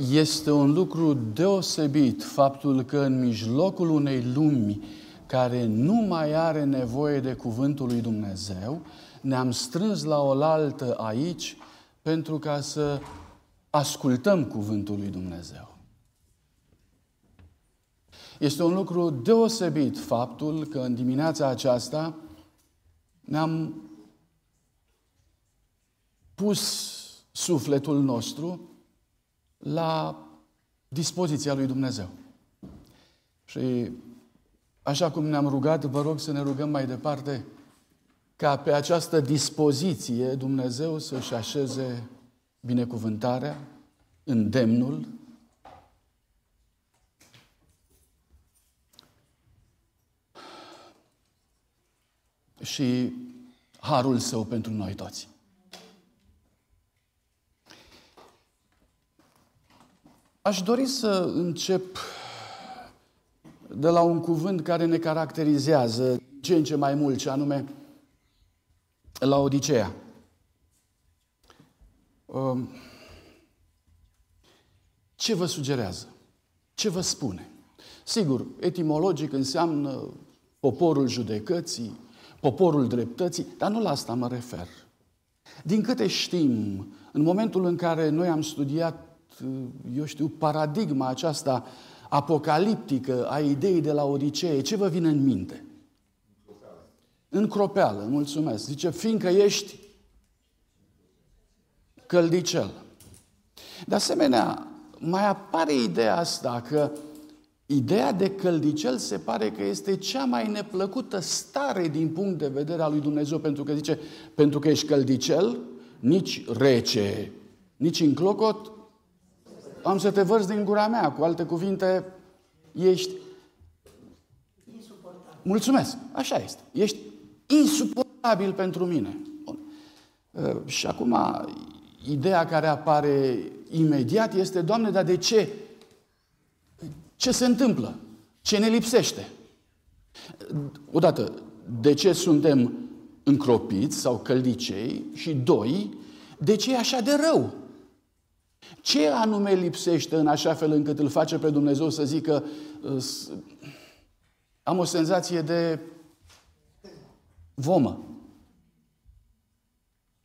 Este un lucru deosebit faptul că în mijlocul unei lumi care nu mai are nevoie de cuvântul lui Dumnezeu, ne-am strâns la oaltă aici pentru ca să ascultăm cuvântul lui Dumnezeu. Este un lucru deosebit faptul că în dimineața aceasta ne-am pus sufletul nostru la dispoziția lui Dumnezeu. Și așa cum ne-am rugat, vă rog să ne rugăm mai departe ca pe această dispoziție Dumnezeu să-și așeze binecuvântarea, îndemnul, și harul său pentru noi toți. Aș dori să încep de la un cuvânt care ne caracterizează ce în ce mai mult, ce anume la Odiseea. Um, ce vă sugerează? Ce vă spune? Sigur, etimologic înseamnă poporul judecății, poporul dreptății, dar nu la asta mă refer. Din câte știm, în momentul în care noi am studiat, eu știu, paradigma aceasta apocaliptică a ideii de la Odisee, ce vă vine în minte? În cropeală, mulțumesc. Zice, fiindcă ești căldicel. De asemenea, mai apare ideea asta că Ideea de căldicel se pare că este cea mai neplăcută stare din punct de vedere al lui Dumnezeu, pentru că zice, pentru că ești căldicel, nici rece, nici în clocot, am să te vărți din gura mea. Cu alte cuvinte, ești... Mulțumesc, așa este. Ești insuportabil pentru mine. Bun. Uh, și acum, ideea care apare imediat este, Doamne, dar de ce ce se întâmplă? Ce ne lipsește? Odată, de ce suntem încropiți sau căldicei? Și doi, de ce e așa de rău? Ce anume lipsește în așa fel încât îl face pe Dumnezeu să zică am o senzație de vomă?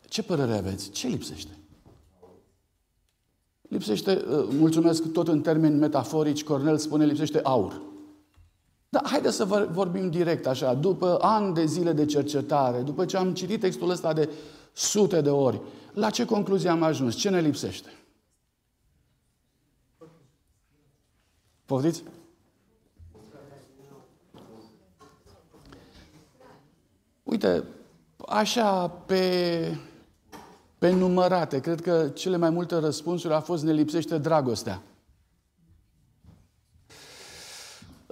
Ce părere aveți? Ce lipsește? Lipsește, uh, mulțumesc tot în termeni metaforici, Cornel spune, lipsește aur. Dar haideți să vorbim direct așa, după ani de zile de cercetare, după ce am citit textul ăsta de sute de ori, la ce concluzie am ajuns? Ce ne lipsește? Poftiți? Uite, așa pe pe numărate. Cred că cele mai multe răspunsuri a fost ne lipsește dragostea.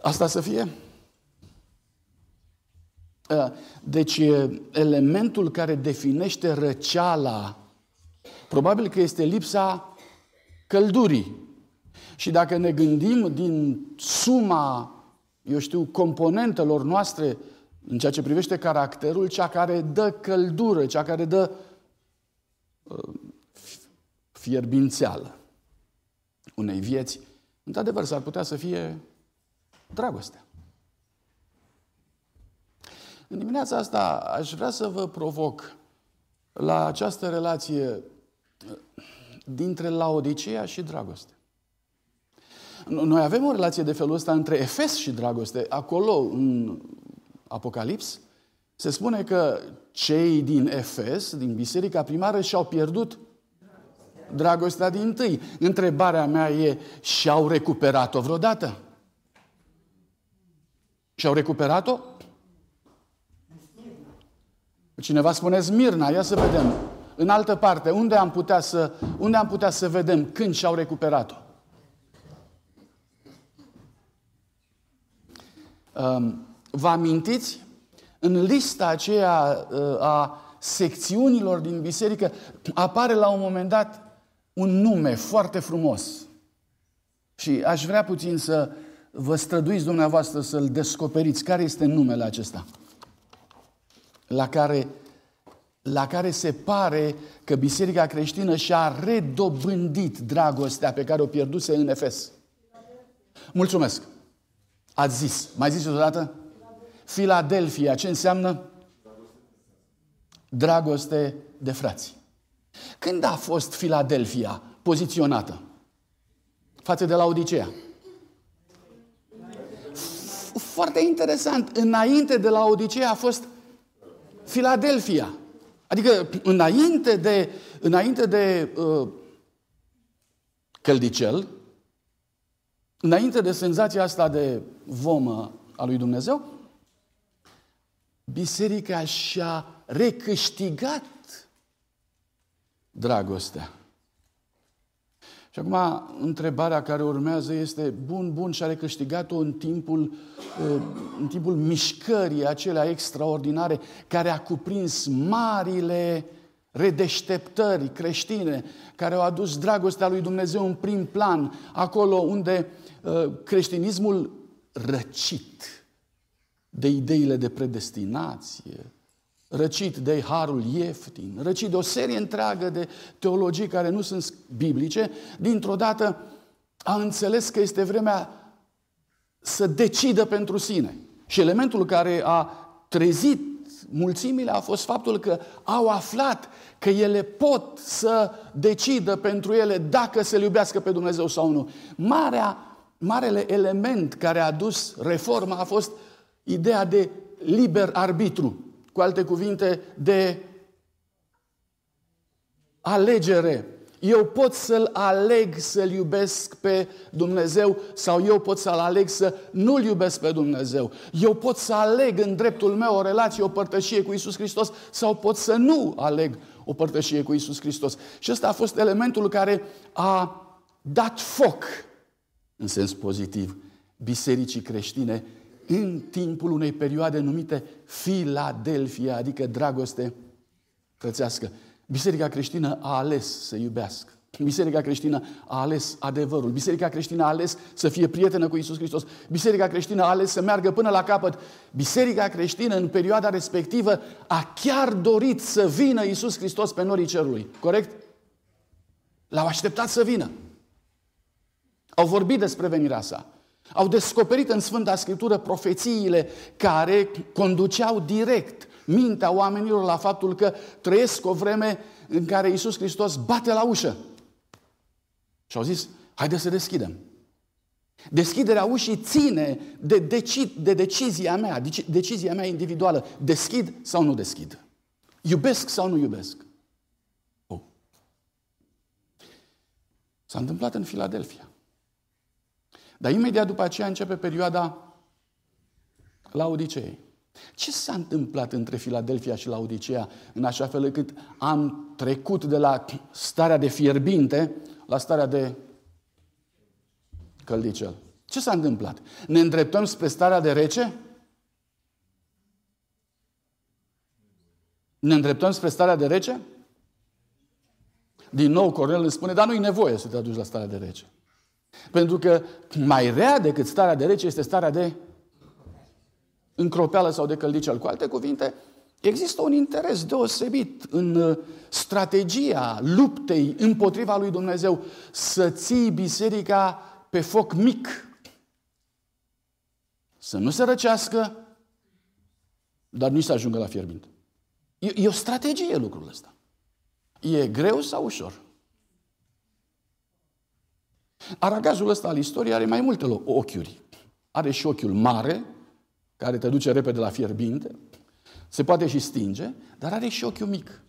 Asta să fie? Deci elementul care definește răceala probabil că este lipsa căldurii. Și dacă ne gândim din suma, eu știu, componentelor noastre în ceea ce privește caracterul, cea care dă căldură, cea care dă fierbințeală unei vieți, într-adevăr s-ar putea să fie dragostea. În dimineața asta aș vrea să vă provoc la această relație uh, dintre Laodicea și dragoste. Noi avem o relație de felul ăsta între Efes și dragoste. Acolo, în Apocalips, se spune că cei din Efes, din biserica primară, și-au pierdut dragostea din tâi. Întrebarea mea e, și-au recuperat-o vreodată? Și-au recuperat-o? Cineva spune Smirna, ia să vedem. În altă parte, unde am putea să, unde am putea să vedem când și-au recuperat-o? Vă amintiți? În lista aceea uh, a secțiunilor din biserică apare la un moment dat un nume foarte frumos. Și aș vrea puțin să vă străduiți dumneavoastră să-l descoperiți. Care este numele acesta? La care la care se pare că biserica creștină și-a redobândit dragostea pe care o pierduse în Efes. Mulțumesc! Ați zis. Mai zis odată? Filadelfia. Ce înseamnă? Dragoste de frați. Când a fost Filadelfia poziționată? Față de la Odiseea. Foarte interesant. Înainte de la Odiseea a fost Filadelfia. Adică înainte de, înainte de uh, căldicel, înainte de senzația asta de vomă a lui Dumnezeu, biserica și-a recâștigat dragostea. Și acum, întrebarea care urmează este, bun, bun, și-a recâștigat-o în timpul, uh, în timpul mișcării acelea extraordinare care a cuprins marile redeșteptări creștine, care au adus dragostea lui Dumnezeu în prim plan, acolo unde uh, creștinismul răcit de ideile de predestinație, răcit de harul ieftin, răcit de o serie întreagă de teologii care nu sunt biblice, dintr-o dată a înțeles că este vremea să decidă pentru sine. Și elementul care a trezit mulțimile a fost faptul că au aflat că ele pot să decidă pentru ele dacă să-L iubească pe Dumnezeu sau nu. Marea, marele element care a dus reforma a fost ideea de liber arbitru. Cu alte cuvinte, de alegere. Eu pot să-L aleg să-L iubesc pe Dumnezeu sau eu pot să-L aleg să nu-L iubesc pe Dumnezeu. Eu pot să aleg în dreptul meu o relație, o părtășie cu Isus Hristos sau pot să nu aleg o părtășie cu Isus Hristos. Și ăsta a fost elementul care a dat foc, în sens pozitiv, bisericii creștine în timpul unei perioade numite Filadelfia, adică dragoste frățească. Biserica creștină a ales să iubească. Biserica creștină a ales adevărul. Biserica creștină a ales să fie prietenă cu Isus Hristos. Biserica creștină a ales să meargă până la capăt. Biserica creștină în perioada respectivă a chiar dorit să vină Isus Hristos pe norii cerului. Corect? L-au așteptat să vină. Au vorbit despre venirea sa. Au descoperit în Sfânta Scriptură profețiile care conduceau direct mintea oamenilor la faptul că trăiesc o vreme în care Isus Hristos bate la ușă. Și au zis, haideți să deschidem. Deschiderea ușii ține de, deci, de decizia mea, deci, decizia mea individuală. Deschid sau nu deschid? Iubesc sau nu iubesc? Oh. S-a întâmplat în Filadelfia. Dar imediat după aceea începe perioada Laodiceei. Ce s-a întâmplat între Filadelfia și Laodicea în așa fel încât am trecut de la starea de fierbinte la starea de căldicel? Ce s-a întâmplat? Ne îndreptăm spre starea de rece? Ne îndreptăm spre starea de rece? Din nou Cornel îmi spune, dar nu-i nevoie să te aduci la starea de rece. Pentru că mai rea decât starea de rece este starea de încropeală sau de căldicel. Cu alte cuvinte, există un interes deosebit în uh, strategia luptei împotriva lui Dumnezeu să ții biserica pe foc mic. Să nu se răcească, dar nici să ajungă la fierbinte. E, e o strategie lucrul ăsta. E greu sau ușor? Aragazul ăsta al istoriei are mai multe ochiuri. Are și ochiul mare, care te duce repede la fierbinte, se poate și stinge, dar are și ochiul mic,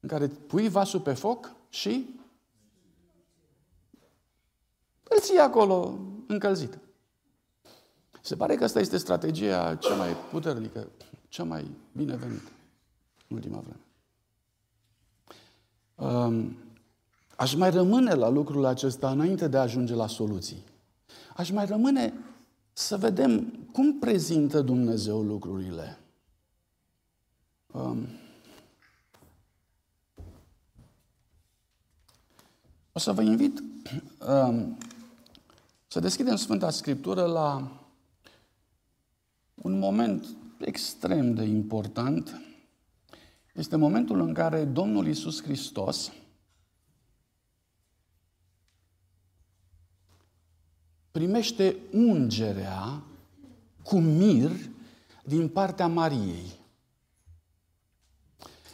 în care pui vasul pe foc și îl ții acolo încălzit. Se pare că asta este strategia cea mai puternică, cea mai binevenită în ultima vreme. Um, Aș mai rămâne la lucrul acesta înainte de a ajunge la soluții. Aș mai rămâne să vedem cum prezintă Dumnezeu lucrurile. Um, o să vă invit um, să deschidem Sfânta Scriptură la un moment extrem de important este momentul în care Domnul Isus Hristos primește ungerea cu mir din partea Mariei.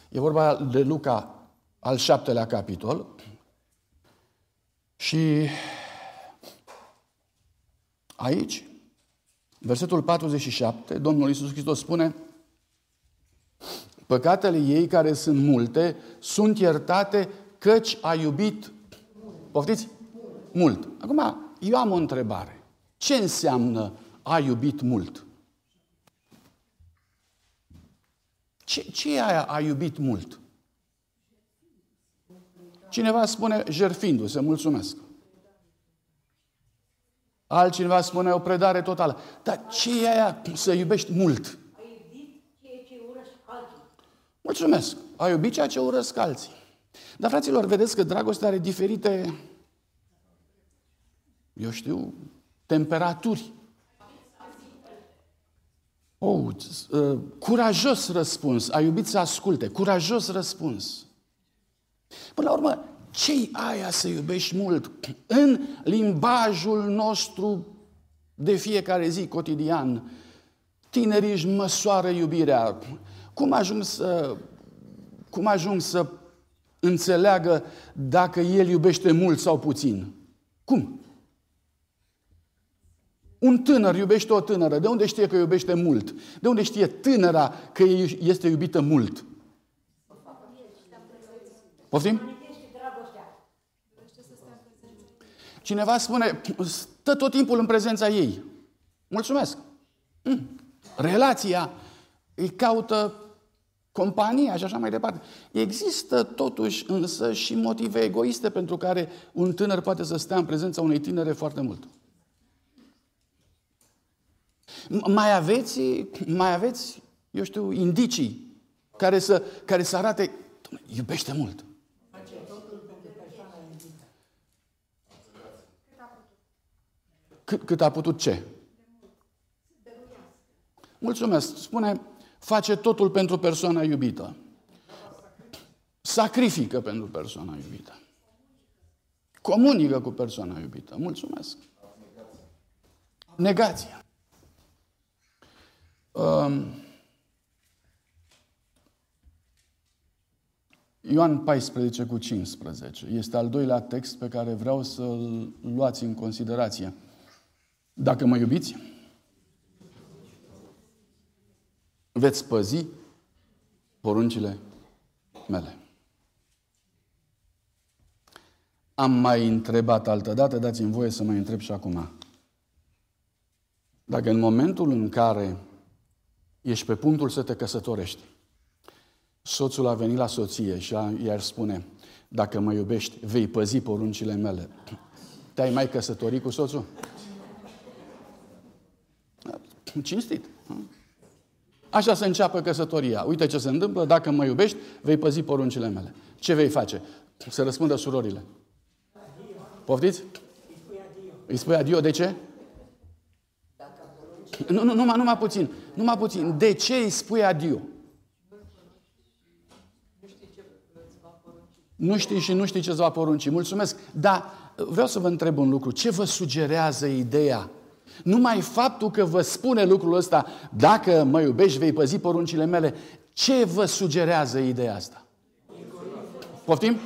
E vorba de Luca, al șaptelea capitol. Și aici, versetul 47, Domnul Iisus Hristos spune Păcatele ei, care sunt multe, sunt iertate căci a iubit, poftiți? Mult. Acum, eu am o întrebare. Ce înseamnă a iubit mult? Ce, ce e aia a iubit mult? Cineva spune jerfindu-se, mulțumesc. Altcineva spune o predare totală. Dar ce e aia să iubești mult? Mulțumesc. A iubit ceea ce urăsc alții. Dar, fraților, vedeți că dragostea are diferite, eu știu, temperaturi. Oh, uh, curajos răspuns. A iubit să asculte. Curajos răspuns. Până la urmă, ce aia să iubești mult? În limbajul nostru de fiecare zi cotidian, tinerii își măsoară iubirea. Cum ajung să, cum ajung să înțeleagă dacă el iubește mult sau puțin? Cum? Un tânăr iubește o tânără. De unde știe că iubește mult? De unde știe tânăra că este iubită mult? Poftim? Cineva spune, stă tot timpul în prezența ei. Mulțumesc. Mm. Relația îi caută compania și așa mai departe. Există totuși însă și motive egoiste pentru care un tânăr poate să stea în prezența unei tinere foarte mult. Mai aveți, mai aveți, eu știu, indicii care să, care să arate, iubește mult. Cât, cât a putut ce? Mulțumesc. Spune, face totul pentru persoana iubită. Sacrifică pentru persoana iubită. Comunică cu persoana iubită. Mulțumesc. Negația. Um, Ioan 14 cu 15 este al doilea text pe care vreau să-l luați în considerație. Dacă mă iubiți, veți păzi poruncile mele. Am mai întrebat altădată, dați-mi voie să mai întreb și acum. Dacă în momentul în care ești pe punctul să te căsătorești, soțul a venit la soție și i-ar spune, dacă mă iubești, vei păzi poruncile mele. Te-ai mai căsătorit cu soțul? Cinstit. Așa se înceapă căsătoria. Uite ce se întâmplă, dacă mă iubești, vei păzi poruncile mele. Ce vei face? Să răspundă surorile. Poftiți? Îi spui adio. De ce? Nu, nu, numai, numai puțin. Numai puțin. De ce îi spui adio? Nu știi și nu știi ce îți va porunci. Mulțumesc. Dar vreau să vă întreb un lucru. Ce vă sugerează ideea numai faptul că vă spune lucrul ăsta, dacă mă iubești, vei păzi poruncile mele, ce vă sugerează ideea asta? Egoism. Poftim?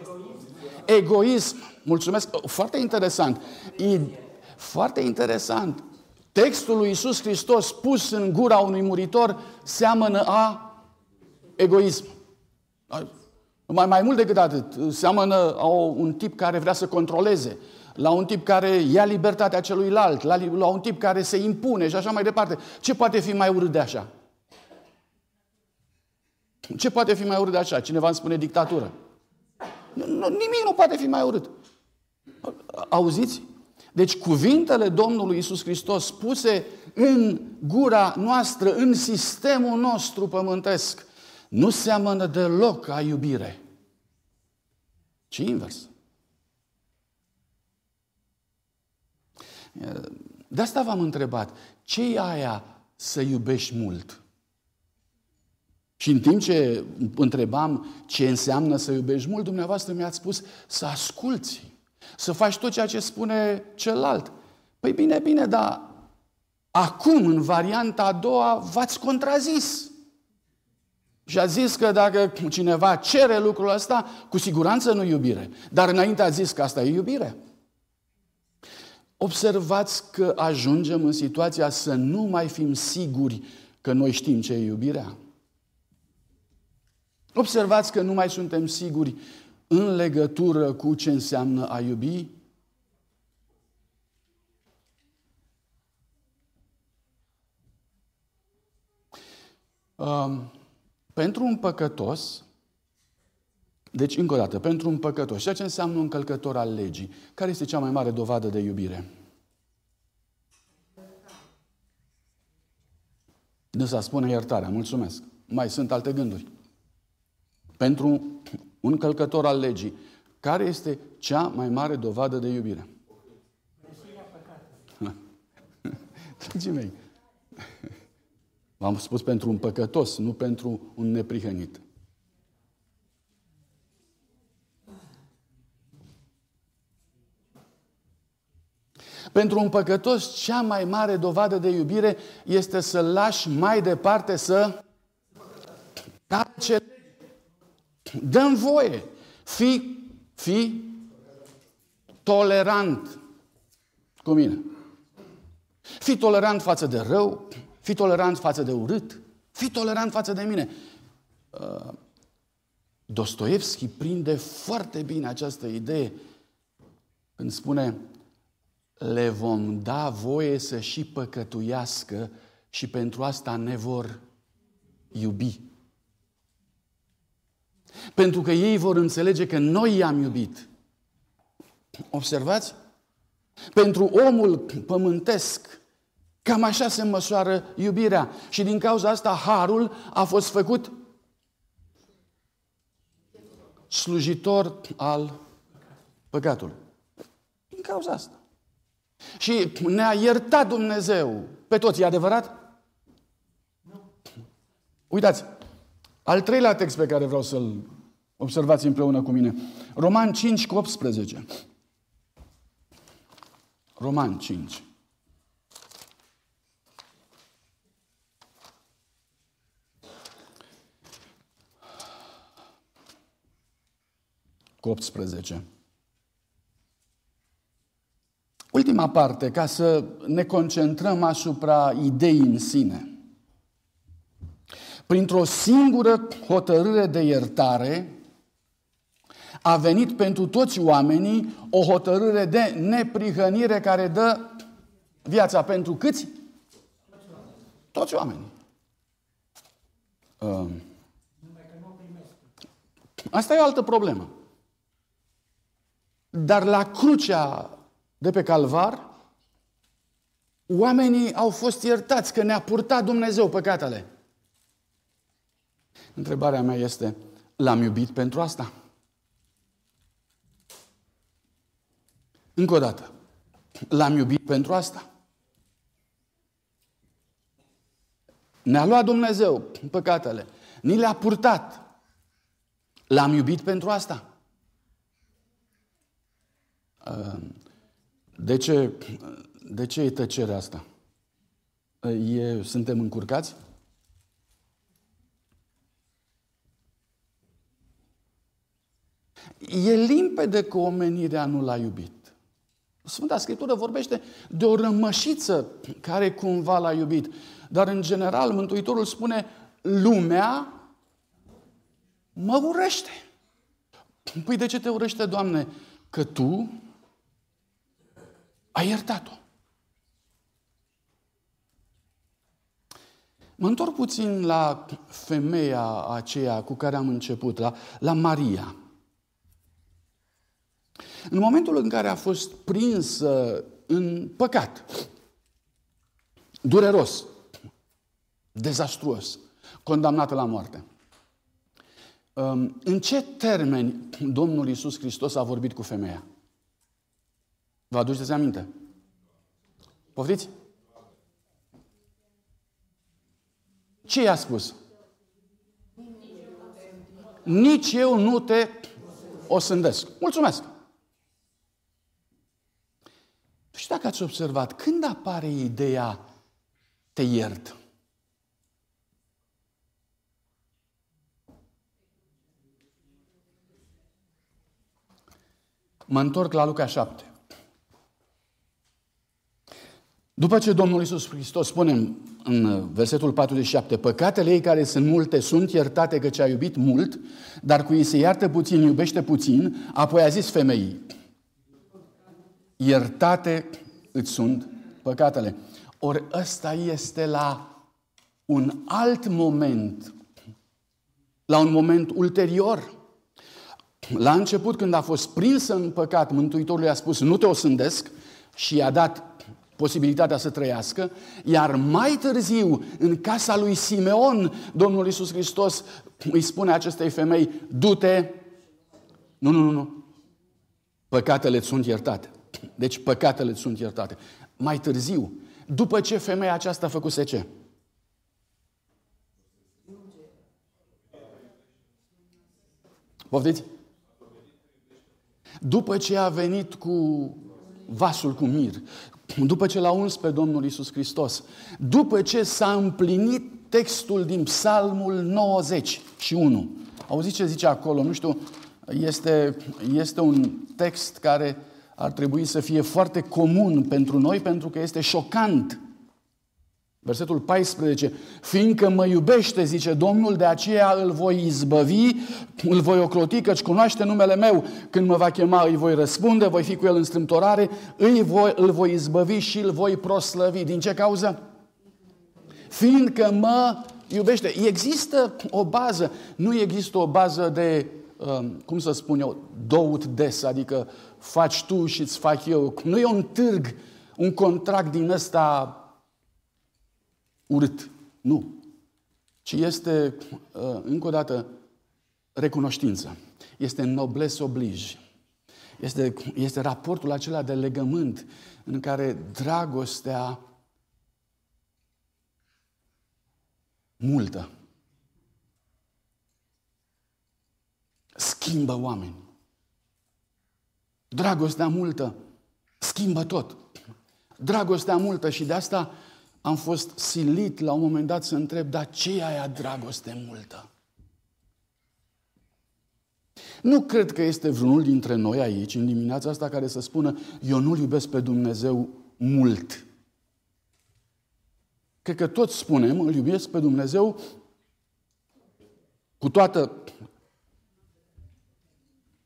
Egoism. Egoism. Mulțumesc. Foarte interesant. E foarte interesant. Textul lui Isus Hristos pus în gura unui muritor seamănă a egoism. Mai, mai mult decât atât, seamănă a un tip care vrea să controleze, la un tip care ia libertatea celuilalt, la, la un tip care se impune și așa mai departe. Ce poate fi mai urât de așa? Ce poate fi mai urât de așa? Cineva îmi spune dictatură. Nimic nu poate fi mai urât. Auziți? Deci cuvintele Domnului Isus Hristos spuse în gura noastră, în sistemul nostru pământesc, nu seamănă deloc a iubire, ci invers. De asta v-am întrebat, ce e aia să iubești mult? Și în timp ce întrebam ce înseamnă să iubești mult, dumneavoastră mi-ați spus să asculți, să faci tot ceea ce spune celălalt. Păi bine, bine, dar acum, în varianta a doua, v-ați contrazis. Și a zis că dacă cineva cere lucrul ăsta, cu siguranță nu iubire. Dar înainte a zis că asta e iubire. Observați că ajungem în situația să nu mai fim siguri că noi știm ce e iubirea. Observați că nu mai suntem siguri în legătură cu ce înseamnă a iubi. Um, pentru un păcătos, deci, încă o dată, pentru un păcătos, ceea ce înseamnă un călcător al legii, care este cea mai mare dovadă de iubire? Dânsa spune iertarea, mulțumesc. Mai sunt alte gânduri. Pentru un călcător al legii, care este cea mai mare dovadă de iubire? Dragii mei, v-am spus pentru un păcătos, nu pentru un neprihănit. Pentru un păcătos, cea mai mare dovadă de iubire este să lași mai departe să calce. Dăm voie. Fi, fi tolerant cu mine. Fi tolerant față de rău, fi tolerant față de urât, fi tolerant față de mine. Uh, Dostoevski prinde foarte bine această idee când spune le vom da voie să și păcătuiască și pentru asta ne vor iubi. Pentru că ei vor înțelege că noi i-am iubit. Observați? Pentru omul pământesc, cam așa se măsoară iubirea. Și din cauza asta harul a fost făcut slujitor al păcatului. Din cauza asta. Și ne-a iertat Dumnezeu pe toți, e adevărat? Nu. Uitați, al treilea text pe care vreau să-l observați împreună cu mine. Roman 5 cu 18. Roman 5. Cu 18. Ultima parte, ca să ne concentrăm asupra ideii în sine. Printr-o singură hotărâre de iertare, a venit pentru toți oamenii o hotărâre de neprihănire care dă viața pentru câți? Toți oamenii. Uh. Asta e o altă problemă. Dar la crucea de pe calvar, oamenii au fost iertați că ne-a purtat Dumnezeu păcatele. Întrebarea mea este, l-am iubit pentru asta? Încă o dată, l-am iubit pentru asta? Ne-a luat Dumnezeu păcatele, ni le-a purtat. L-am iubit pentru asta? De ce, de ce e tăcerea asta? E, suntem încurcați? E limpede că omenirea nu l-a iubit. Sfânta Scriptură vorbește de o rămășiță care cumva l-a iubit. Dar în general Mântuitorul spune, lumea mă urăște. Păi de ce te urăște, Doamne? Că Tu a iertat-o. Mă întorc puțin la femeia aceea cu care am început, la, la Maria. În momentul în care a fost prinsă în păcat, dureros, dezastruos, condamnată la moarte, um, în ce termeni Domnul Iisus Hristos a vorbit cu femeia? Vă aduceți aminte? Poftiți? Ce i-a spus? nici eu nu te osândesc. Mulțumesc! Și dacă ați observat, când apare ideea te iert? Mă întorc la Luca 7. După ce Domnul Iisus Hristos spune în versetul 47, păcatele ei care sunt multe sunt iertate că ce-a iubit mult, dar cu ei se iartă puțin, iubește puțin, apoi a zis femeii, iertate îți sunt păcatele. Ori ăsta este la un alt moment, la un moment ulterior. La început, când a fost prinsă în păcat, Mântuitorul i-a spus, nu te osândesc și i-a dat posibilitatea să trăiască, iar mai târziu, în casa lui Simeon, Domnul Iisus Hristos îi spune acestei femei, du-te, nu, nu, nu, nu, păcatele sunt iertate. Deci păcatele sunt iertate. Mai târziu, după ce femeia aceasta a făcut ce? Poftiți? După ce a venit cu vasul cu mir, după ce l-a uns pe Domnul Isus Hristos, după ce s-a împlinit textul din Psalmul 91. Auziți ce zice acolo? Nu știu, este, este un text care ar trebui să fie foarte comun pentru noi, pentru că este șocant. Versetul 14, fiindcă mă iubește, zice Domnul, de aceea îl voi izbăvi, îl voi ocroti, căci cunoaște numele meu. Când mă va chema, îi voi răspunde, voi fi cu el în strâmtorare, îi voi, îl voi izbăvi și îl voi proslăvi. Din ce cauză? Fiindcă mă iubește. Există o bază, nu există o bază de, um, cum să spun eu, dout des, adică faci tu și îți fac eu. Nu e un târg, un contract din ăsta urât. Nu. Ci este, uh, încă o dată, recunoștință. Este noblesse oblige. Este, este raportul acela de legământ în care dragostea multă schimbă oameni. Dragostea multă schimbă tot. Dragostea multă și de asta am fost silit la un moment dat să întreb, dar ce e aia dragoste multă? Nu cred că este vreunul dintre noi aici, în dimineața asta, care să spună, eu nu-L iubesc pe Dumnezeu mult. Cred că toți spunem, îl iubesc pe Dumnezeu cu toată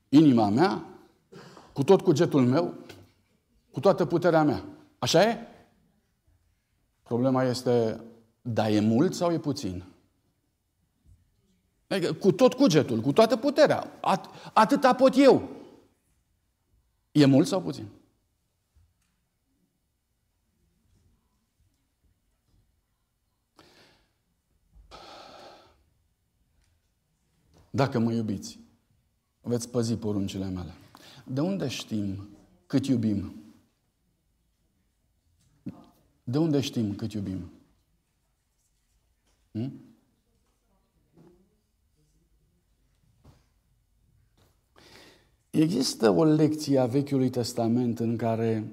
inima mea, cu tot cugetul meu, cu toată puterea mea. Așa e? Problema este, da, e mult sau e puțin? Adică, cu tot cugetul, cu toată puterea. At, atâta pot eu. E mult sau puțin? Dacă mă iubiți, veți păzi poruncile mele. De unde știm cât iubim? De unde știm cât iubim? Hmm? Există o lecție a Vechiului Testament în care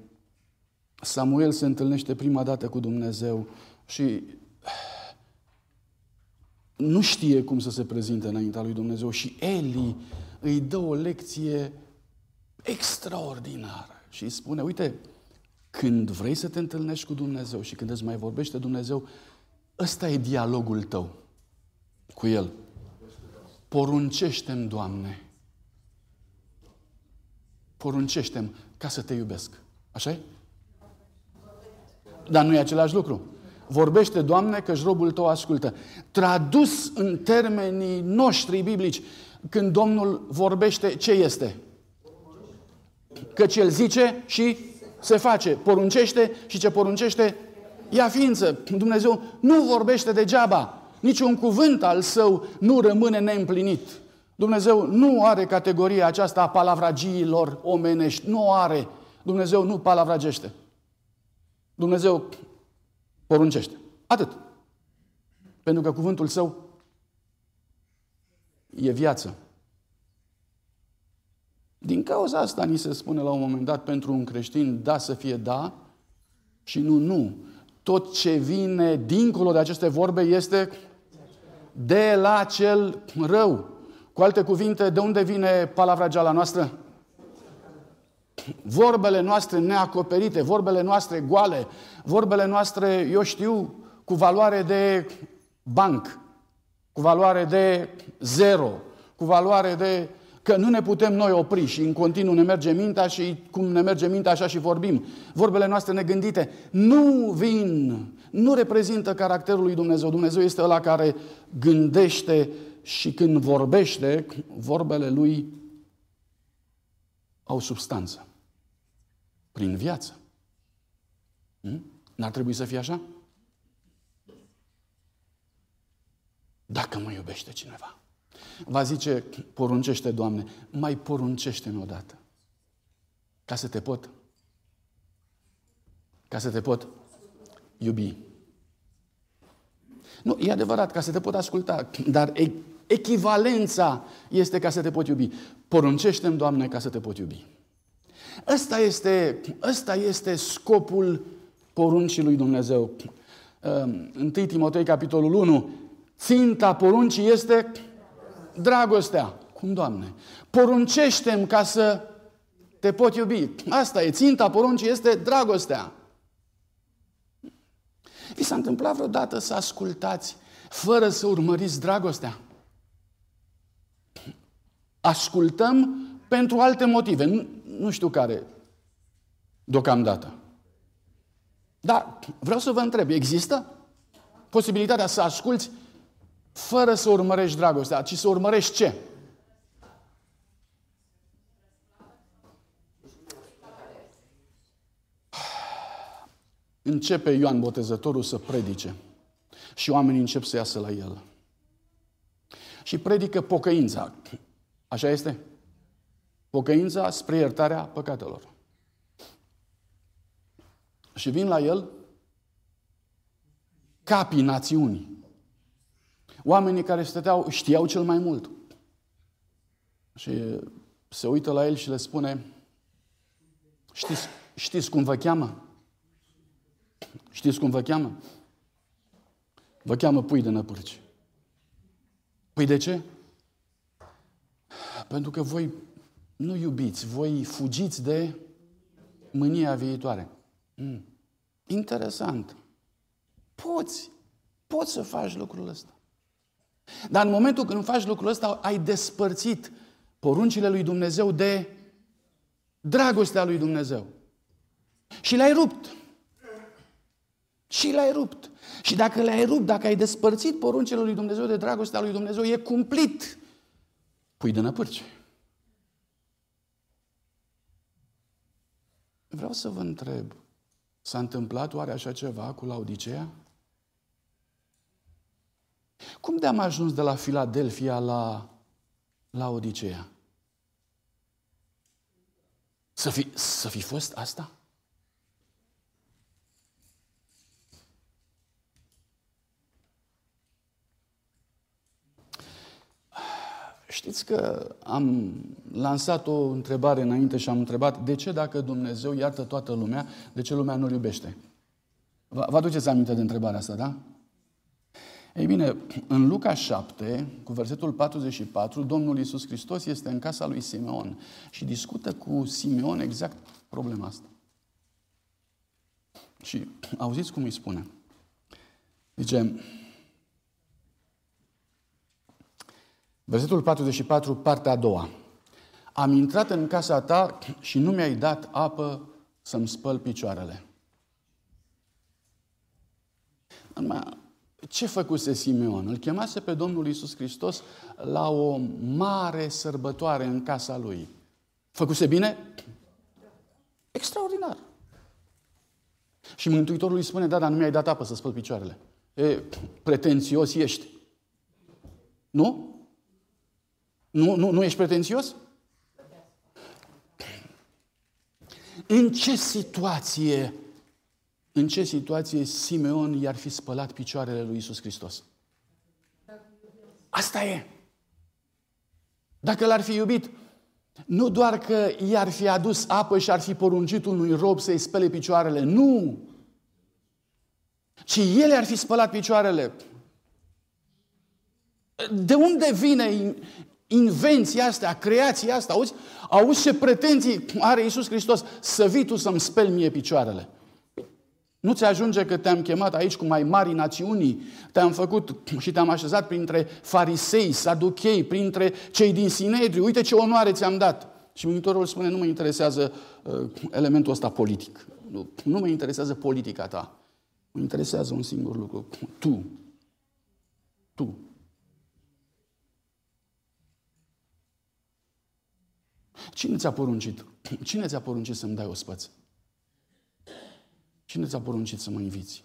Samuel se întâlnește prima dată cu Dumnezeu și nu știe cum să se prezinte înaintea lui Dumnezeu și Eli îi dă o lecție extraordinară și îi spune, uite, când vrei să te întâlnești cu Dumnezeu și când îți mai vorbește Dumnezeu, ăsta e dialogul tău cu El. Poruncește-mi, Doamne. Poruncește-mi ca să te iubesc. așa e? Dar nu e același lucru. Vorbește, Doamne, că robul tău ascultă. Tradus în termenii noștri biblici, când Domnul vorbește, ce este? Căci El zice și se face, poruncește și ce poruncește ia ființă. Dumnezeu nu vorbește degeaba. Niciun cuvânt al său nu rămâne neîmplinit. Dumnezeu nu are categoria aceasta a palavragiilor omenești. Nu o are. Dumnezeu nu palavragește. Dumnezeu poruncește. Atât. Pentru că cuvântul său e viață. Din cauza asta ni se spune la un moment dat pentru un creștin da să fie da și nu nu. Tot ce vine dincolo de aceste vorbe este de la cel rău. Cu alte cuvinte, de unde vine palavra geala noastră? Vorbele noastre neacoperite, vorbele noastre goale, vorbele noastre, eu știu, cu valoare de banc, cu valoare de zero, cu valoare de că nu ne putem noi opri și în continuu ne merge mintea și cum ne merge mintea așa și vorbim. Vorbele noastre negândite nu vin, nu reprezintă caracterul lui Dumnezeu. Dumnezeu este ăla care gândește și când vorbește, vorbele lui au substanță. Prin viață. Hm? N-ar trebui să fie așa? Dacă mă iubește cineva. Va zice, poruncește, Doamne, mai poruncește-mi odată. Ca să te pot, ca să te pot iubi. Nu, e adevărat, ca să te pot asculta, dar echivalența este ca să te pot iubi. Poruncește-mi, Doamne, ca să te pot iubi. Ăsta este, ăsta este scopul poruncii lui Dumnezeu. 1 Timotei, capitolul 1, ținta poruncii este dragostea. Cum, Doamne? Poruncește-mi ca să te pot iubi. Asta e, ținta poruncii este dragostea. Vi s-a întâmplat vreodată să ascultați fără să urmăriți dragostea? Ascultăm pentru alte motive, nu, nu știu care, deocamdată. Dar vreau să vă întreb, există posibilitatea să asculți fără să urmărești dragostea, ci să urmărești ce? Începe Ioan Botezătorul să predice și oamenii încep să iasă la el. Și predică pocăința. Așa este? Pocăința spre iertarea păcatelor. Și vin la el capii națiunii. Oamenii care stăteau știau cel mai mult. Și se uită la el și le spune, știți, știți cum vă cheamă? Știți cum vă cheamă? Vă cheamă pui de năpârci. Păi de ce? Pentru că voi nu iubiți, voi fugiți de mânia viitoare. Mm. Interesant. Poți, poți să faci lucrul ăsta. Dar în momentul când faci lucrul ăsta, ai despărțit poruncile lui Dumnezeu de dragostea lui Dumnezeu. Și le-ai rupt. Și le-ai rupt. Și dacă le-ai rupt, dacă ai despărțit poruncile lui Dumnezeu de dragostea lui Dumnezeu, e cumplit. Pui de năpârci. Vreau să vă întreb, s-a întâmplat oare așa ceva cu Laodicea? Cum de am ajuns de la Filadelfia la, la Odiseea? Să fi, să fi fost asta? Știți că am lansat o întrebare înainte și am întrebat de ce dacă Dumnezeu iartă toată lumea, de ce lumea nu-L iubește? Vă aduceți aminte de întrebarea asta, da? Ei bine, în Luca 7, cu versetul 44, Domnul Iisus Hristos este în casa lui Simeon și discută cu Simeon exact problema asta. Și auziți cum îi spune. Zice, versetul 44, partea a doua. Am intrat în casa ta și nu mi-ai dat apă să-mi spăl picioarele. Numai ce făcuse Simeon? Îl chemase pe Domnul Isus Hristos la o mare sărbătoare în casa lui. Făcuse bine? Extraordinar. Și Mântuitorul îi spune, da, dar nu mi-ai dat apă să spăl picioarele. E, pretențios ești. Nu? Nu, nu, nu ești pretențios? În ce situație în ce situație Simeon i-ar fi spălat picioarele lui Isus Hristos. Asta e. Dacă l-ar fi iubit, nu doar că i-ar fi adus apă și ar fi poruncit unui rob să-i spele picioarele, nu! Ci ele ar fi spălat picioarele. De unde vine invenția asta, creația asta? Auzi, auzi ce pretenții are Iisus Hristos să vii tu să-mi speli mie picioarele. Nu ți ajunge că te-am chemat aici cu mai mari națiunii, te-am făcut și te-am așezat printre farisei, saduchei, printre cei din Sinedriu. Uite ce onoare ți-am dat. Și Mântuitorul spune, nu mă interesează uh, elementul ăsta politic. Nu, nu mă interesează politica ta. Mă interesează un singur lucru. Tu. Tu. Cine ți-a poruncit? Cine ți-a poruncit să-mi dai o spăță? Cine ți-a poruncit să mă inviți?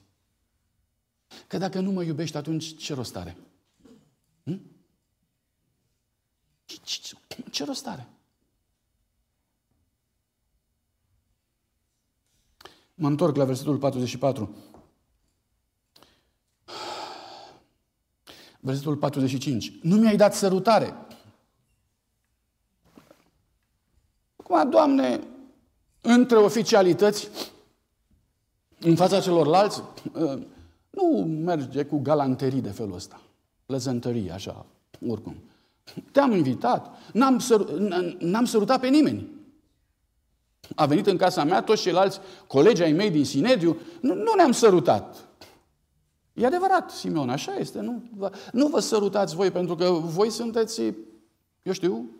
Că dacă nu mă iubești, atunci ce rost are? Hm? Ce, ce, ce rost are? Mă întorc la versetul 44. Versetul 45. Nu mi-ai dat sărutare. Acum, Doamne, între oficialități, în fața celorlalți, ă, nu merge cu galanterii de felul ăsta. Plezăntărie, așa, oricum. Te-am invitat, n-am, săr- n-am sărutat pe nimeni. A venit în casa mea, toți ceilalți colegi ai mei din Sinediu, nu, nu ne-am sărutat. E adevărat, Simeon, așa este. Nu vă, nu vă sărutați voi pentru că voi sunteți, eu știu,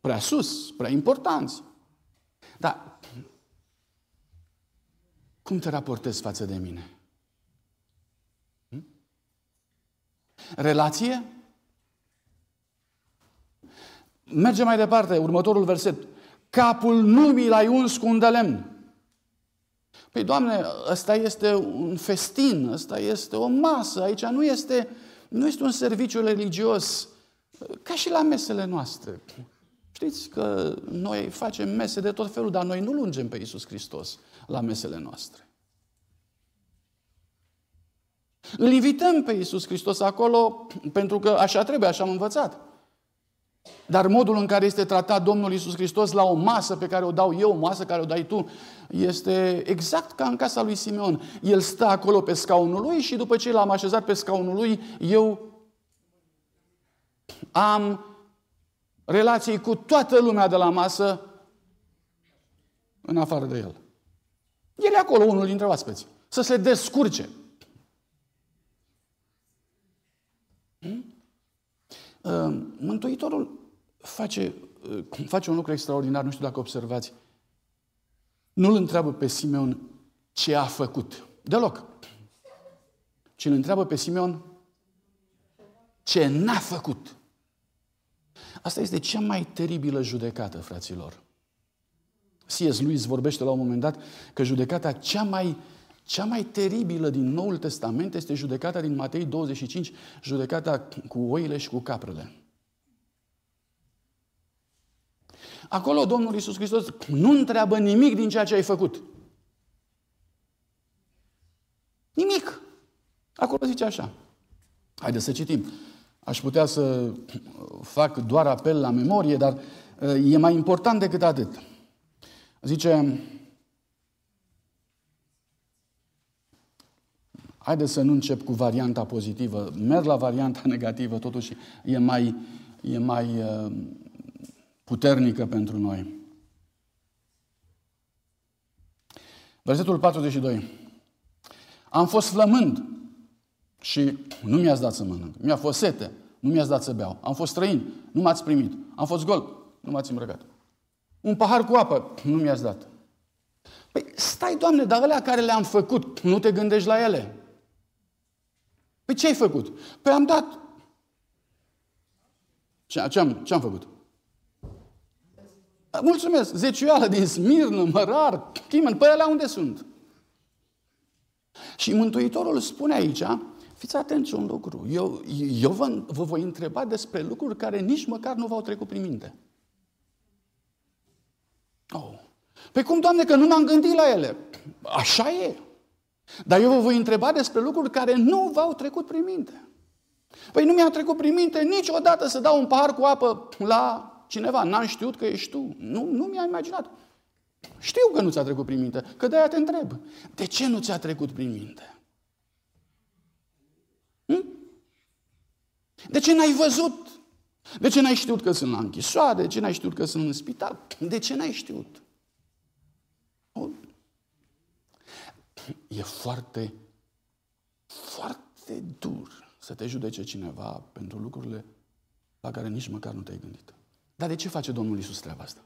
prea sus, prea importanți. Dar cum te raportezi față de mine? Hm? Relație? Merge mai departe, următorul verset. Capul nu mi l-ai uns cu un de lemn. Păi, Doamne, ăsta este un festin, ăsta este o masă, aici nu este, nu este un serviciu religios, ca și la mesele noastre. Știți că noi facem mese de tot felul, dar noi nu lungem pe Iisus Hristos la mesele noastre. Îl invităm pe Iisus Hristos acolo pentru că așa trebuie, așa am învățat. Dar modul în care este tratat Domnul Iisus Hristos la o masă pe care o dau eu, o masă care o dai tu, este exact ca în casa lui Simeon. El stă acolo pe scaunul lui și după ce l-am așezat pe scaunul lui, eu am relații cu toată lumea de la masă în afară de el. El e acolo, unul dintre oaspeți. Să se descurce. Hmm? Mântuitorul face, face un lucru extraordinar, nu știu dacă observați. Nu-l întreabă pe Simeon ce a făcut. Deloc. Ci îl întreabă pe Simeon ce n-a făcut. Asta este cea mai teribilă judecată, fraților. C.S. Lewis vorbește la un moment dat că judecata cea mai, cea mai teribilă din Noul Testament este judecata din Matei 25, judecata cu oile și cu caprele. Acolo Domnul Iisus Hristos nu întreabă nimic din ceea ce ai făcut. Nimic. Acolo zice așa. Haideți să citim. Aș putea să fac doar apel la memorie, dar e mai important decât atât. Zice, haideți să nu încep cu varianta pozitivă, merg la varianta negativă, totuși e mai, e mai uh, puternică pentru noi. Versetul 42. Am fost flămând și nu mi-ați dat să mănânc. Mi-a fost sete, nu mi-ați dat să beau. Am fost străin, nu m-ați primit. Am fost gol, nu m-ați îmbrăcat. Un pahar cu apă, nu mi-ați dat. Păi stai, Doamne, dar alea care le-am făcut, nu te gândești la ele? Păi ce ai făcut? Păi am dat. Ce, ce, am, ce am făcut? Mulțumesc, zecioală din Smirnă, Mărar, Chimen, pe alea unde sunt? Și Mântuitorul spune aici, fiți atenți un lucru, eu, eu vă, vă voi întreba despre lucruri care nici măcar nu v-au trecut prin minte. Oh. Păi cum, Doamne, că nu m-am gândit la ele? Așa e. Dar eu vă voi întreba despre lucruri care nu v-au trecut prin minte. Păi nu mi-a trecut prin minte niciodată să dau un pahar cu apă la cineva. N-am știut că ești tu. Nu, nu mi-am imaginat. Știu că nu ți-a trecut prin minte, că de-aia te întreb. De ce nu ți-a trecut prin minte? Hm? De ce n-ai văzut? De ce n-ai știut că sunt la închisoare? De ce n-ai știut că sunt în spital? De ce n-ai știut? E foarte, foarte dur să te judece cineva pentru lucrurile la care nici măcar nu te-ai gândit. Dar de ce face Domnul Isus treaba asta?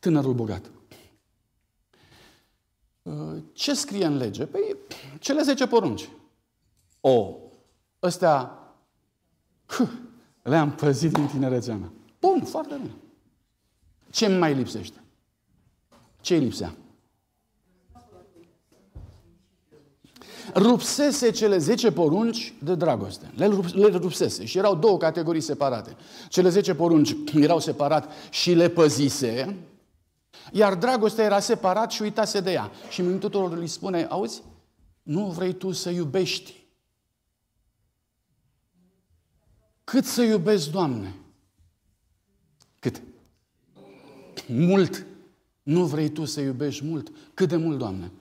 Tânărul bogat. Ce scrie în lege? Păi, cele 10 porunci. O, ăstea le-am păzit din tinerețea mea. Bun, foarte bine. Ce mai lipsește? Ce lipsea? Rupsese cele 10 porunci de dragoste. Le, rup, le rupsese. Și erau două categorii separate. Cele 10 porunci erau separat și le păzise, iar dragostea era separat și uitase de ea. Și Mântuitorul îi spune, auzi, nu vrei tu să iubești. Cât să iubesc, Doamne? Cât? Mult. Nu vrei tu să iubești mult? Cât de mult, Doamne?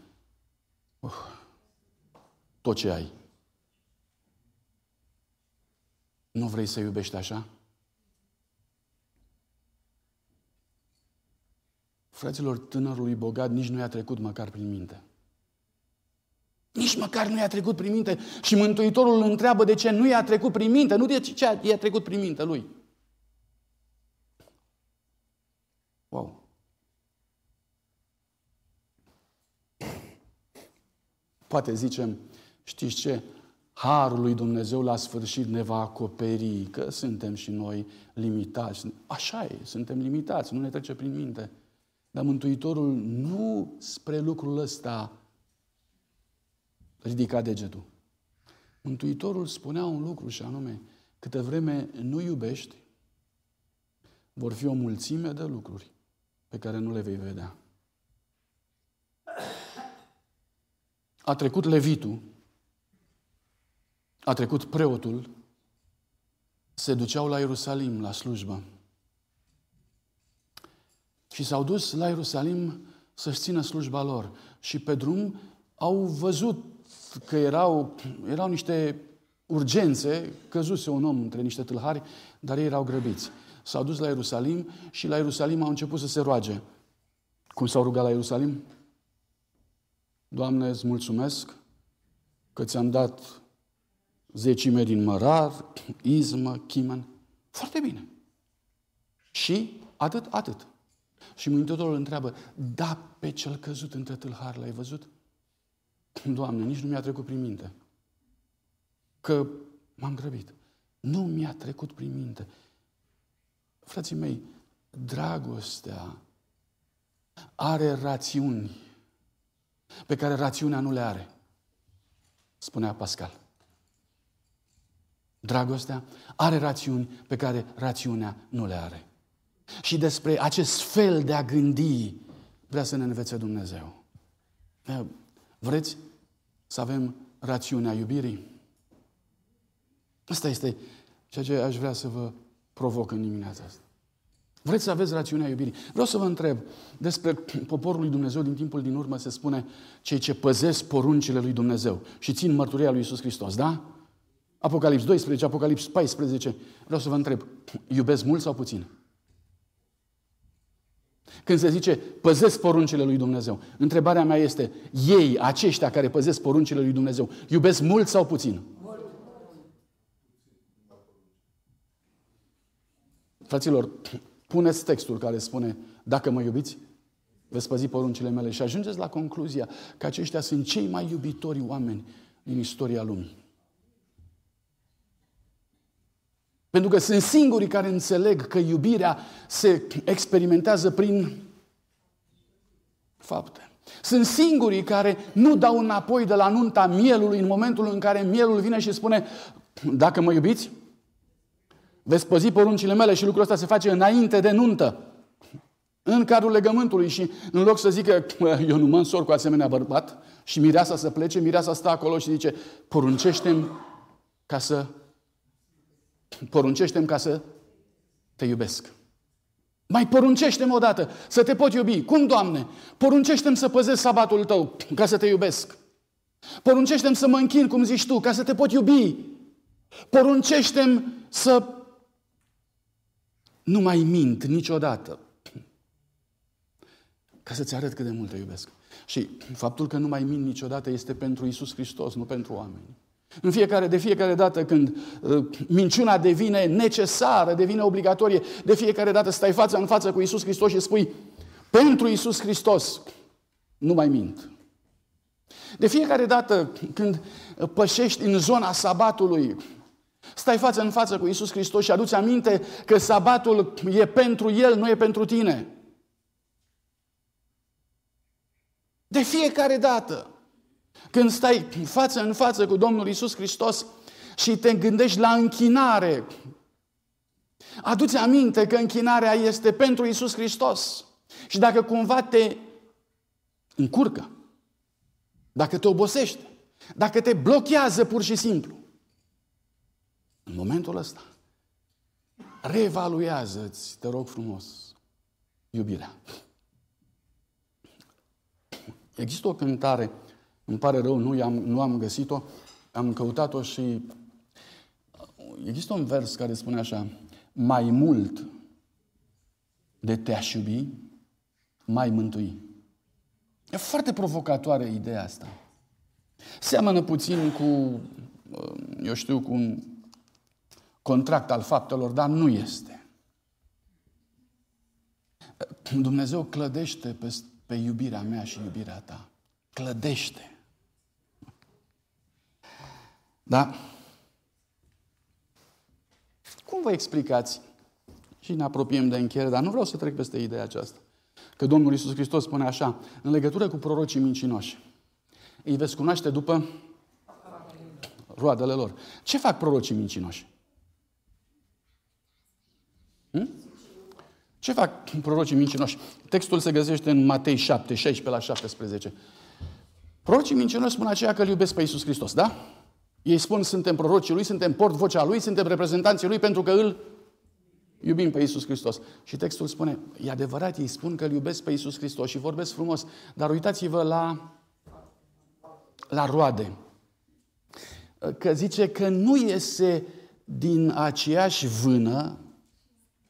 Uh, tot ce ai. Nu vrei să iubești așa? Fraților, tânărului bogat nici nu i-a trecut măcar prin minte. Nici măcar nu i-a trecut prin minte. Și Mântuitorul îl întreabă de ce nu i-a trecut prin minte, nu de ce i-a trecut prin minte lui. Wow. Poate zicem, știți ce? Harul lui Dumnezeu la sfârșit ne va acoperi, că suntem și noi limitați. Așa e, suntem limitați, nu ne trece prin minte. Dar Mântuitorul nu spre lucrul ăsta ridica degetul. Mântuitorul spunea un lucru și anume, câte vreme nu iubești, vor fi o mulțime de lucruri pe care nu le vei vedea. A trecut levitul, a trecut preotul, se duceau la Ierusalim, la slujbă. Și s-au dus la Ierusalim să-și țină slujba lor. Și pe drum au văzut că erau, erau niște urgențe, căzuse un om între niște tâlhari, dar ei erau grăbiți. S-au dus la Ierusalim și la Ierusalim au început să se roage. Cum s-au rugat la Ierusalim? Doamne, îți mulțumesc că ți-am dat zecime din mărar, izmă, chimen. Foarte bine. Și atât, atât. Și Mântuitorul îl întreabă, da, pe cel căzut între tâlhari l-ai văzut? Doamne, nici nu mi-a trecut prin minte. Că m-am grăbit. Nu mi-a trecut prin minte. Frații mei, dragostea are rațiuni pe care rațiunea nu le are, spunea Pascal. Dragostea are rațiuni pe care rațiunea nu le are. Și despre acest fel de a gândi vrea să ne învețe Dumnezeu. Vreți să avem rațiunea iubirii? Asta este ceea ce aș vrea să vă provoc în dimineața asta. Vreți să aveți rațiunea iubirii? Vreau să vă întreb despre poporul lui Dumnezeu din timpul din urmă se spune cei ce păzesc poruncile lui Dumnezeu și țin mărturia lui Isus Hristos, da? Apocalips 12, Apocalips 14. Vreau să vă întreb, iubesc mult sau puțin? Când se zice păzesc poruncile lui Dumnezeu, întrebarea mea este, ei, aceștia care păzesc poruncile lui Dumnezeu, iubesc mult sau puțin? Fraților, puneți textul care spune, dacă mă iubiți, veți păzi poruncile mele și ajungeți la concluzia că aceștia sunt cei mai iubitori oameni din istoria lumii. Pentru că sunt singurii care înțeleg că iubirea se experimentează prin fapte. Sunt singurii care nu dau înapoi de la nunta mielului în momentul în care mielul vine și spune dacă mă iubiți, veți păzi poruncile mele și lucrul ăsta se face înainte de nuntă. în cadrul legământului și în loc să zică eu nu mă însor cu asemenea bărbat și mireasa să plece, mireasa stă acolo și zice poruncește ca să poruncește ca să te iubesc. Mai poruncește-mi odată să te pot iubi. Cum, Doamne? Poruncește-mi să păzesc sabatul tău ca să te iubesc. Poruncește-mi să mă închin, cum zici tu, ca să te pot iubi. Poruncește-mi să nu mai mint niciodată. Ca să-ți arăt cât de mult te iubesc. Și faptul că nu mai mint niciodată este pentru Isus Hristos, nu pentru oameni. În fiecare, de fiecare dată când uh, minciuna devine necesară, devine obligatorie, de fiecare dată stai față în față cu Isus Hristos și spui, pentru Isus Hristos, nu mai mint. De fiecare dată când pășești în zona sabatului, stai față în față cu Isus Hristos și aduți aminte că sabatul e pentru El, nu e pentru tine. De fiecare dată. Când stai față în față cu Domnul Isus Hristos și te gândești la închinare, aduți aminte că închinarea este pentru Isus Hristos. Și dacă cumva te încurcă, dacă te obosește, dacă te blochează pur și simplu, în momentul ăsta, reevaluează-ți, te rog frumos, iubirea. Există o cântare îmi pare rău, nu, am, nu am găsit-o, am căutat-o și există un vers care spune așa, mai mult de te-aș iubi, mai mântui. E foarte provocatoare ideea asta. Seamănă puțin cu, eu știu, cu un contract al faptelor, dar nu este. Dumnezeu clădește pe, pe iubirea mea și iubirea ta. Clădește. Da? Cum vă explicați? Și ne apropiem de încheiere, dar nu vreau să trec peste ideea aceasta. Că Domnul Iisus Hristos spune așa, în legătură cu prorocii mincinoși, îi veți cunoaște după roadele lor. Ce fac prorocii mincinoși? Hm? Ce fac prorocii mincinoși? Textul se găsește în Matei 7, 16 la 17. Prorocii mincinoși spun aceea că îl iubesc pe Iisus Hristos, da? Ei spun, suntem prorocii Lui, suntem port vocea Lui, suntem reprezentanții Lui pentru că îl iubim pe Iisus Hristos. Și textul spune, e adevărat, ei spun că îl iubesc pe Iisus Hristos și vorbesc frumos, dar uitați-vă la, la roade. Că zice că nu iese din aceeași vână,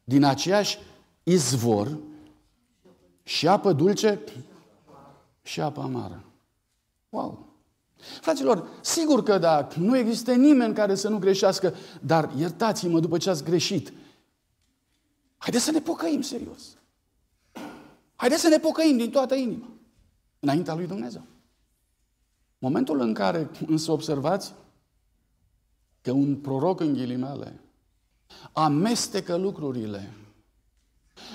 din aceeași izvor și apă dulce și apă amară. Wow! Fraților, sigur că da, nu există nimeni care să nu greșească, dar iertați-mă după ce ați greșit. Haideți să ne pocăim serios. Haideți să ne pocăim din toată inima. Înaintea lui Dumnezeu. Momentul în care însă observați că un proroc în ghilimele amestecă lucrurile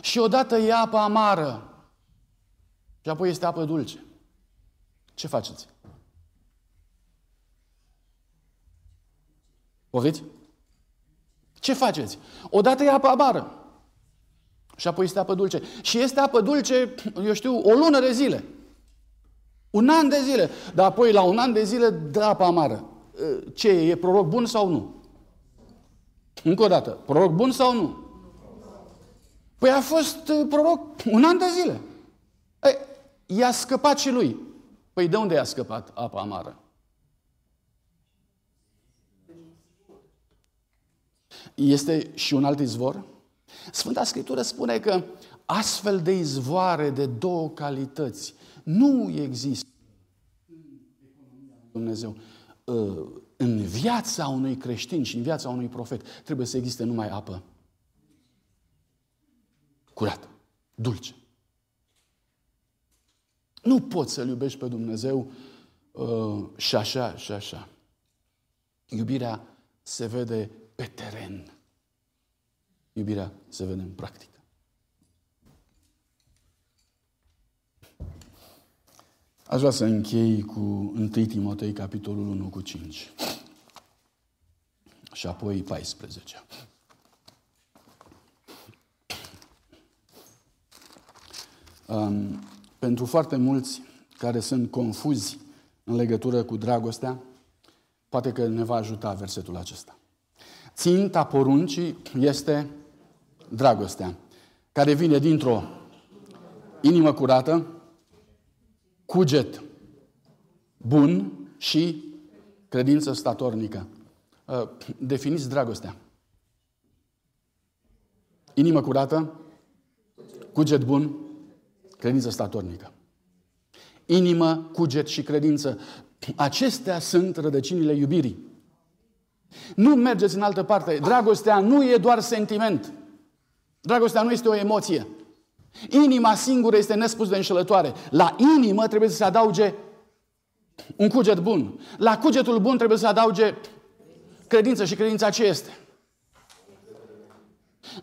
și odată e apă amară și apoi este apă dulce. Ce faceți? Poftiți? Ce faceți? Odată e apă amară. Și apoi este apă dulce. Și este apă dulce, eu știu, o lună de zile. Un an de zile. Dar apoi la un an de zile dă apă amară. Ce e? E proroc bun sau nu? Încă o dată. Proroc bun sau nu? Păi a fost uh, proroc un an de zile. Ei, i-a scăpat și lui. Păi de unde i-a scăpat apa amară? Este și un alt izvor? Sfânta Scriptură spune că astfel de izvoare de două calități nu există Dumnezeu. Ă, în viața unui creștin și în viața unui profet trebuie să existe numai apă curată, dulce. Nu poți să-L iubești pe Dumnezeu uh, și așa și așa. Iubirea se vede pe teren. Iubirea se vede în practică. Aș vrea să închei cu 1 Timotei, capitolul 1 cu 5. Și apoi 14. Um, pentru foarte mulți care sunt confuzi în legătură cu dragostea, poate că ne va ajuta versetul acesta. Ținta poruncii este dragostea, care vine dintr-o inimă curată, cuget bun și credință statornică. Uh, definiți dragostea. Inimă curată, cuget bun, credință statornică. Inimă, cuget și credință. Acestea sunt rădăcinile iubirii. Nu mergeți în altă parte. Dragostea nu e doar sentiment. Dragostea nu este o emoție. Inima singură este nespus de înșelătoare. La inimă trebuie să se adauge un cuget bun. La cugetul bun trebuie să se adauge credință. Și credința ce este?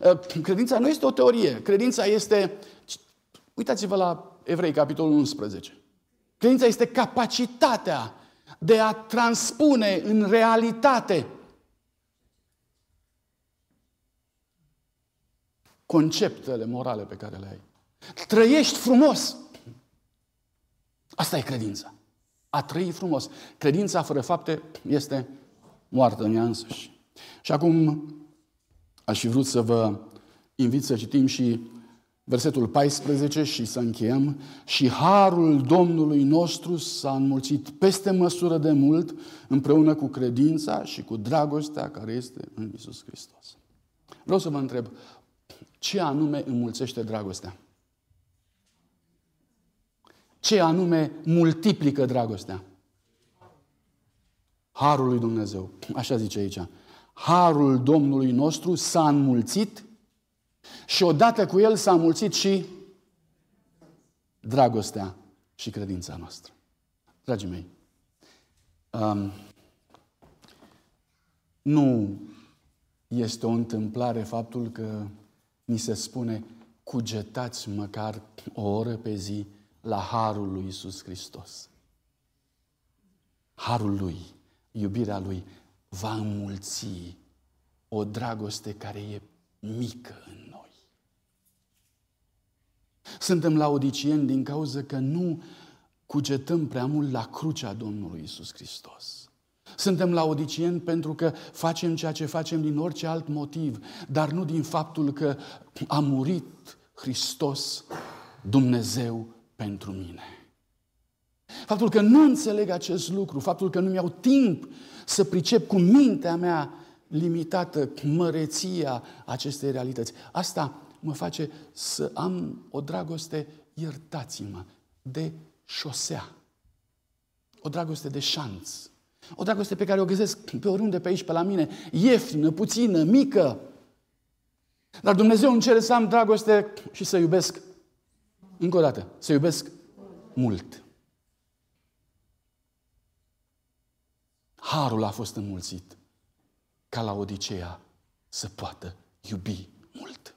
Uh, credința nu este o teorie. Credința este... Uitați-vă la Evrei, capitolul 11. Credința este capacitatea de a transpune în realitate conceptele morale pe care le ai. Trăiești frumos. Asta e credința. A trăi frumos. Credința fără fapte este moartă în ea însăși. Și acum aș fi vrut să vă invit să citim și versetul 14 și să încheiem. Și harul Domnului nostru s-a înmulțit peste măsură de mult împreună cu credința și cu dragostea care este în Isus Hristos. Vreau să vă întreb, ce anume înmulțește dragostea? Ce anume multiplică dragostea? Harul lui Dumnezeu. Așa zice aici. Harul Domnului nostru s-a înmulțit și odată cu el s-a înmulțit și dragostea și credința noastră. Dragii mei, um, nu este o întâmplare faptul că ni se spune cugetați măcar o oră pe zi la Harul lui Isus Hristos. Harul lui, iubirea lui, va înmulți o dragoste care e mică în noi. Suntem la odicieni din cauza că nu cugetăm prea mult la crucea Domnului Isus Hristos. Suntem la odicieni pentru că facem ceea ce facem din orice alt motiv, dar nu din faptul că a murit Hristos, Dumnezeu, pentru mine. Faptul că nu înțeleg acest lucru, faptul că nu mi-au timp să pricep cu mintea mea limitată măreția acestei realități. Asta mă face să am o dragoste, iertați-mă, de șosea. O dragoste de șanț. O dragoste pe care o găsesc pe oriunde pe aici, pe la mine, ieftină, puțină, mică. Dar Dumnezeu îmi cere să am dragoste și să iubesc încă o dată, să iubesc mult. Harul a fost înmulțit ca la Odiseea să poată iubi mult.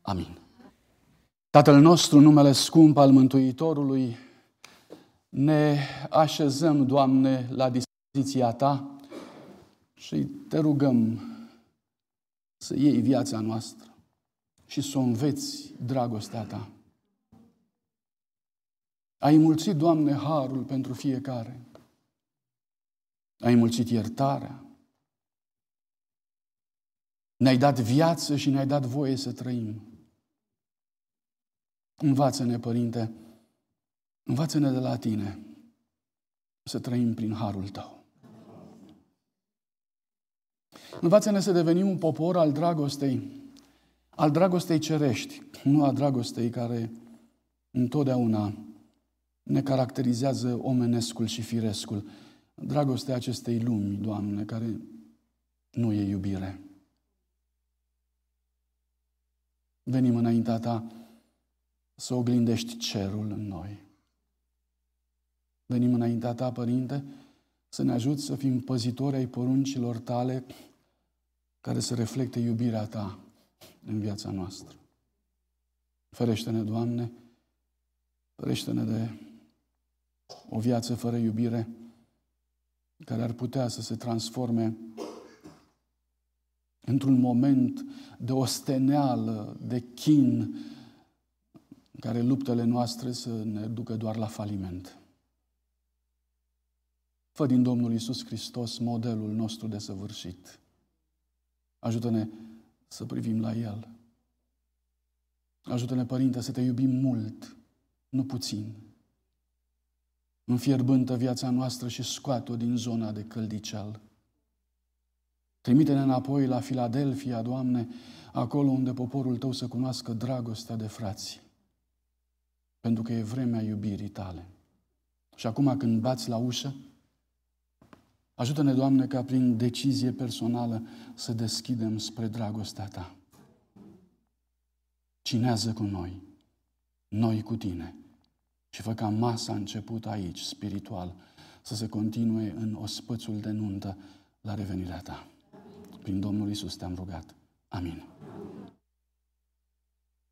Amin. Tatăl nostru, numele scump al Mântuitorului, ne așezăm, Doamne, la dispoziția Ta și te rugăm să iei viața noastră și să o înveți dragostea Ta. Ai mulțit, Doamne, harul pentru fiecare. Ai mulțit iertarea. Ne-ai dat viață și ne-ai dat voie să trăim. Învață-ne, Părinte, învață-ne de la Tine să trăim prin harul Tău. Învață-ne să devenim un popor al dragostei, al dragostei cerești, nu a dragostei care întotdeauna ne caracterizează omenescul și firescul. Dragostea acestei lumi, Doamne, care nu e iubire. Venim înaintea Ta să oglindești cerul în noi. Venim înaintea Ta, Părinte, să ne ajuți să fim păzitori ai poruncilor Tale care să reflecte iubirea Ta în viața noastră. Ferește-ne, Doamne, ferește-ne de o viață fără iubire care ar putea să se transforme într-un moment de osteneală, de chin, în care luptele noastre să ne ducă doar la faliment. Fă din Domnul Isus Hristos modelul nostru de săvârșit. Ajută-ne să privim la El. Ajută-ne, Părinte, să te iubim mult, nu puțin. Înfierbântă viața noastră și scoate-o din zona de căldicel. Trimite-ne înapoi la Filadelfia, Doamne, acolo unde poporul Tău să cunoască dragostea de frați. Pentru că e vremea iubirii Tale. Și acum când bați la ușă, ajută-ne, Doamne, ca prin decizie personală să deschidem spre dragostea Ta. Cinează cu noi, noi cu Tine și fă ca masa început aici, spiritual, să se continue în ospățul de nuntă la revenirea Ta. Prin Domnul Isus te-am rugat. Amin.